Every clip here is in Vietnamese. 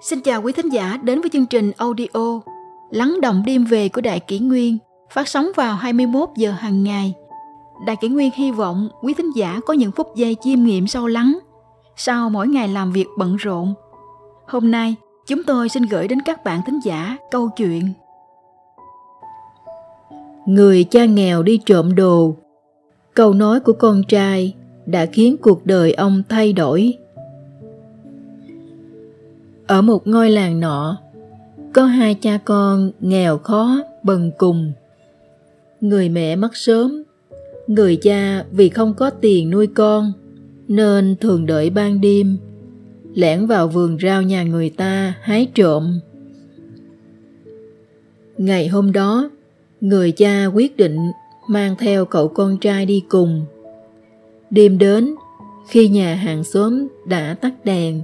Xin chào quý thính giả đến với chương trình audio Lắng động đêm về của Đại Kỷ Nguyên phát sóng vào 21 giờ hàng ngày. Đại Kỷ Nguyên hy vọng quý thính giả có những phút giây chiêm nghiệm sâu lắng sau mỗi ngày làm việc bận rộn. Hôm nay, chúng tôi xin gửi đến các bạn thính giả câu chuyện Người cha nghèo đi trộm đồ Câu nói của con trai đã khiến cuộc đời ông thay đổi. Ở một ngôi làng nọ, có hai cha con nghèo khó, bần cùng. Người mẹ mất sớm, người cha vì không có tiền nuôi con nên thường đợi ban đêm lẻn vào vườn rau nhà người ta hái trộm. Ngày hôm đó, người cha quyết định mang theo cậu con trai đi cùng. Đêm đến, khi nhà hàng xóm đã tắt đèn,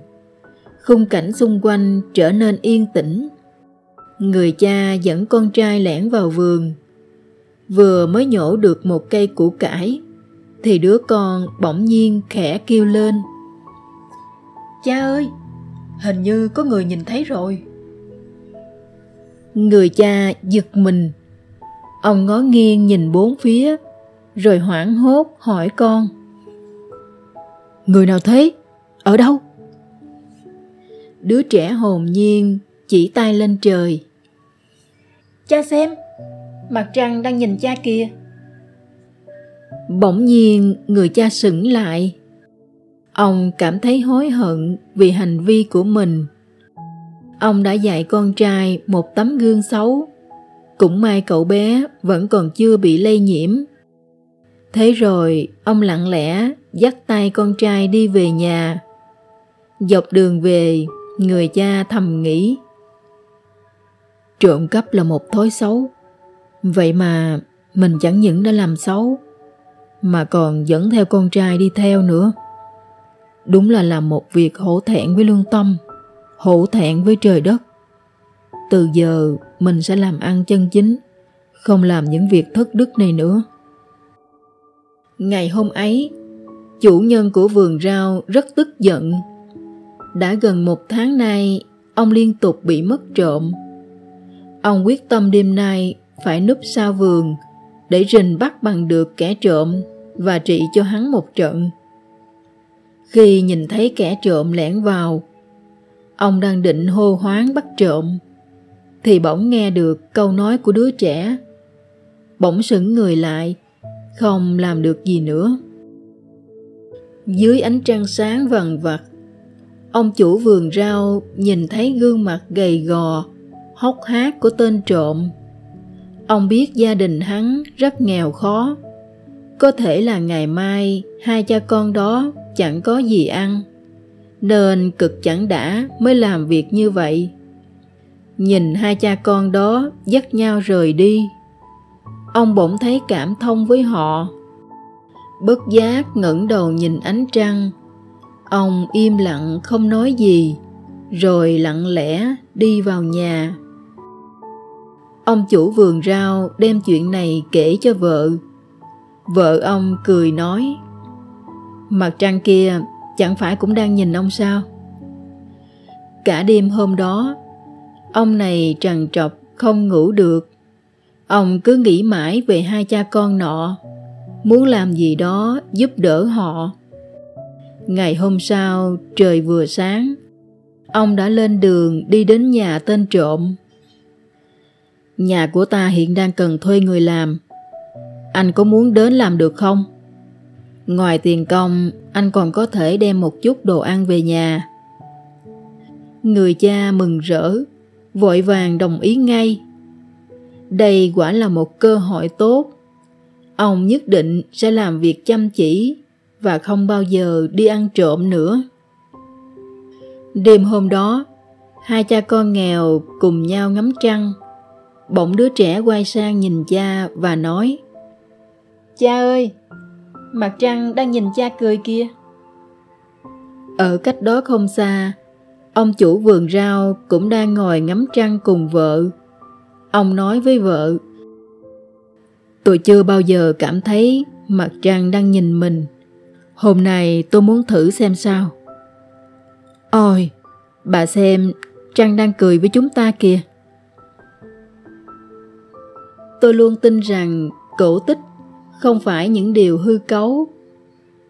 khung cảnh xung quanh trở nên yên tĩnh. Người cha dẫn con trai lẻn vào vườn. Vừa mới nhổ được một cây củ cải, thì đứa con bỗng nhiên khẽ kêu lên. Cha ơi, hình như có người nhìn thấy rồi. Người cha giật mình. Ông ngó nghiêng nhìn bốn phía, rồi hoảng hốt hỏi con. Người nào thế? Ở đâu? Đứa trẻ hồn nhiên chỉ tay lên trời. Cha xem, mặt trăng đang nhìn cha kìa. Bỗng nhiên người cha sững lại. Ông cảm thấy hối hận vì hành vi của mình. Ông đã dạy con trai một tấm gương xấu. Cũng may cậu bé vẫn còn chưa bị lây nhiễm. Thế rồi ông lặng lẽ dắt tay con trai đi về nhà. Dọc đường về, người cha thầm nghĩ. Trộm cắp là một thói xấu. Vậy mà mình chẳng những đã làm xấu, mà còn dẫn theo con trai đi theo nữa. Đúng là làm một việc hổ thẹn với lương tâm, hổ thẹn với trời đất. Từ giờ mình sẽ làm ăn chân chính, không làm những việc thất đức này nữa. Ngày hôm ấy, chủ nhân của vườn rau rất tức giận. Đã gần một tháng nay, ông liên tục bị mất trộm. Ông quyết tâm đêm nay phải núp sau vườn để rình bắt bằng được kẻ trộm và trị cho hắn một trận. Khi nhìn thấy kẻ trộm lẻn vào, ông đang định hô hoáng bắt trộm, thì bỗng nghe được câu nói của đứa trẻ. Bỗng sững người lại, không làm được gì nữa. Dưới ánh trăng sáng vằn vặt, ông chủ vườn rau nhìn thấy gương mặt gầy gò, hốc hác của tên trộm. Ông biết gia đình hắn rất nghèo khó. Có thể là ngày mai hai cha con đó chẳng có gì ăn, nên cực chẳng đã mới làm việc như vậy. Nhìn hai cha con đó dắt nhau rời đi, ông bỗng thấy cảm thông với họ. Bất giác ngẩng đầu nhìn ánh trăng, ông im lặng không nói gì, rồi lặng lẽ đi vào nhà. Ông chủ vườn rau đem chuyện này kể cho vợ. Vợ ông cười nói, Mặt trăng kia chẳng phải cũng đang nhìn ông sao? Cả đêm hôm đó, ông này trằn trọc không ngủ được. Ông cứ nghĩ mãi về hai cha con nọ, muốn làm gì đó giúp đỡ họ. Ngày hôm sau, trời vừa sáng, ông đã lên đường đi đến nhà tên trộm. Nhà của ta hiện đang cần thuê người làm. Anh có muốn đến làm được không? Ngoài tiền công, anh còn có thể đem một chút đồ ăn về nhà. Người cha mừng rỡ, vội vàng đồng ý ngay. Đây quả là một cơ hội tốt. Ông nhất định sẽ làm việc chăm chỉ và không bao giờ đi ăn trộm nữa. Đêm hôm đó, hai cha con nghèo cùng nhau ngắm trăng. Bỗng đứa trẻ quay sang nhìn cha và nói Cha ơi, mặt trăng đang nhìn cha cười kia. Ở cách đó không xa, ông chủ vườn rau cũng đang ngồi ngắm trăng cùng vợ. Ông nói với vợ, Tôi chưa bao giờ cảm thấy mặt trăng đang nhìn mình. Hôm nay tôi muốn thử xem sao. Ôi, bà xem, Trăng đang cười với chúng ta kìa. Tôi luôn tin rằng cổ tích không phải những điều hư cấu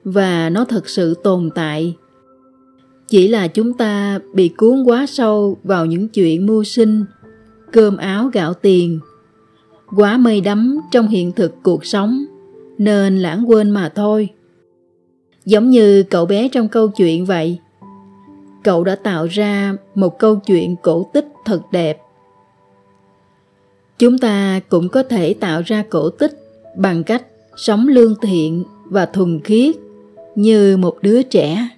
và nó thật sự tồn tại. Chỉ là chúng ta bị cuốn quá sâu vào những chuyện mưu sinh, cơm áo gạo tiền, quá mây đắm trong hiện thực cuộc sống nên lãng quên mà thôi. Giống như cậu bé trong câu chuyện vậy. Cậu đã tạo ra một câu chuyện cổ tích thật đẹp. Chúng ta cũng có thể tạo ra cổ tích bằng cách sống lương thiện và thuần khiết như một đứa trẻ.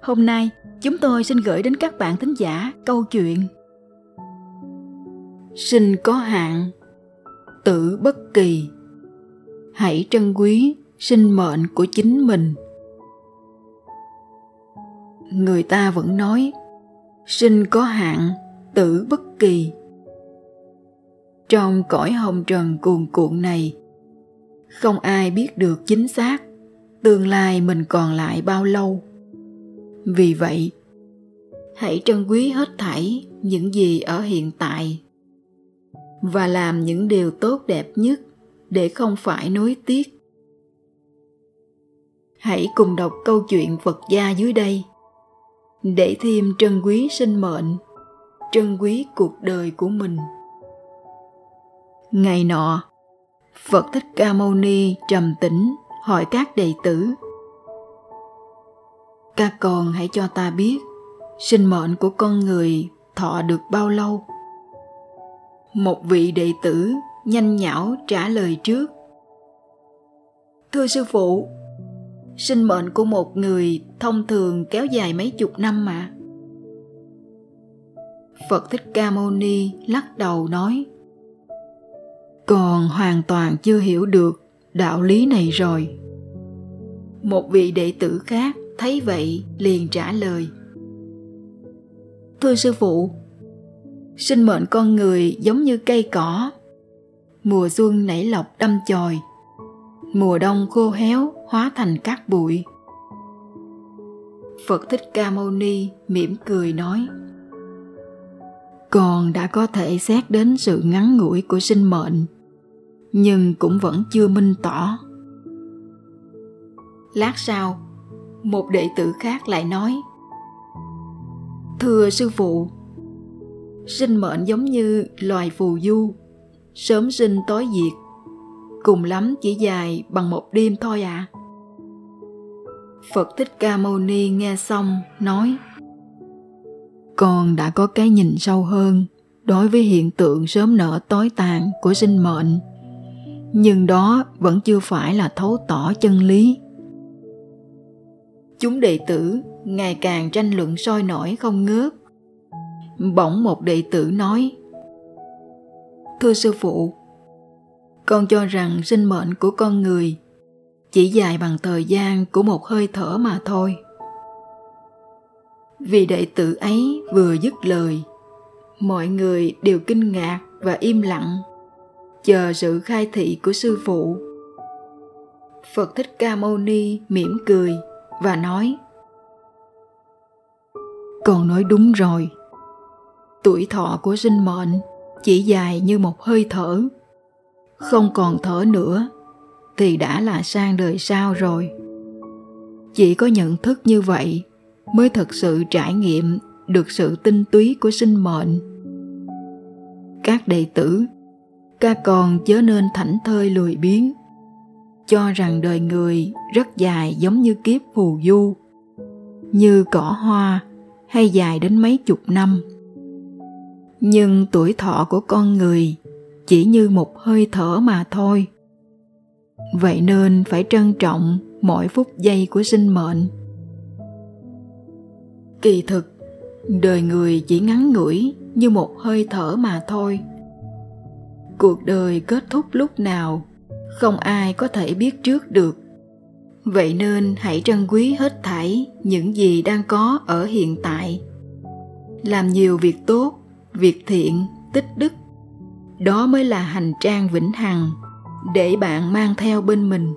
Hôm nay, chúng tôi xin gửi đến các bạn thính giả câu chuyện Sinh có hạn, tử bất kỳ. Hãy trân quý sinh mệnh của chính mình. Người ta vẫn nói sinh có hạn, tử bất kỳ. Trong cõi hồng trần cuồn cuộn này, không ai biết được chính xác tương lai mình còn lại bao lâu vì vậy, hãy trân quý hết thảy những gì ở hiện tại và làm những điều tốt đẹp nhất để không phải nối tiếc. Hãy cùng đọc câu chuyện phật gia dưới đây để thêm trân quý sinh mệnh, trân quý cuộc đời của mình. Ngày nọ, phật thích ca mâu ni trầm tĩnh hỏi các đệ tử các con hãy cho ta biết, sinh mệnh của con người thọ được bao lâu? Một vị đệ tử nhanh nhảo trả lời trước. Thưa sư phụ, sinh mệnh của một người thông thường kéo dài mấy chục năm mà. Phật thích ca mâu ni lắc đầu nói còn hoàn toàn chưa hiểu được đạo lý này rồi. Một vị đệ tử khác thấy vậy liền trả lời. Thưa sư phụ, sinh mệnh con người giống như cây cỏ. Mùa xuân nảy lọc đâm chồi. Mùa đông khô héo hóa thành cát bụi. Phật thích ca mâu ni mỉm cười nói còn đã có thể xét đến sự ngắn ngủi của sinh mệnh, nhưng cũng vẫn chưa minh tỏ. Lát sau một đệ tử khác lại nói, thưa sư phụ, sinh mệnh giống như loài phù du, sớm sinh tối diệt, cùng lắm chỉ dài bằng một đêm thôi à phật thích ca mâu ni nghe xong nói, con đã có cái nhìn sâu hơn đối với hiện tượng sớm nở tối tàn của sinh mệnh, nhưng đó vẫn chưa phải là thấu tỏ chân lý chúng đệ tử ngày càng tranh luận sôi nổi không ngớt. Bỗng một đệ tử nói, thưa sư phụ, con cho rằng sinh mệnh của con người chỉ dài bằng thời gian của một hơi thở mà thôi. Vì đệ tử ấy vừa dứt lời, mọi người đều kinh ngạc và im lặng, chờ sự khai thị của sư phụ. Phật thích ca mâu ni mỉm cười và nói, con nói đúng rồi. Tuổi thọ của sinh mệnh chỉ dài như một hơi thở, không còn thở nữa thì đã là sang đời sau rồi. Chỉ có nhận thức như vậy mới thật sự trải nghiệm được sự tinh túy của sinh mệnh. Các đệ tử, các con chớ nên thảnh thơi lười biếng cho rằng đời người rất dài giống như kiếp phù du, như cỏ hoa hay dài đến mấy chục năm. Nhưng tuổi thọ của con người chỉ như một hơi thở mà thôi. Vậy nên phải trân trọng mỗi phút giây của sinh mệnh. Kỳ thực, đời người chỉ ngắn ngủi như một hơi thở mà thôi. Cuộc đời kết thúc lúc nào không ai có thể biết trước được. Vậy nên hãy trân quý hết thảy những gì đang có ở hiện tại. Làm nhiều việc tốt, việc thiện, tích đức. Đó mới là hành trang vĩnh hằng để bạn mang theo bên mình.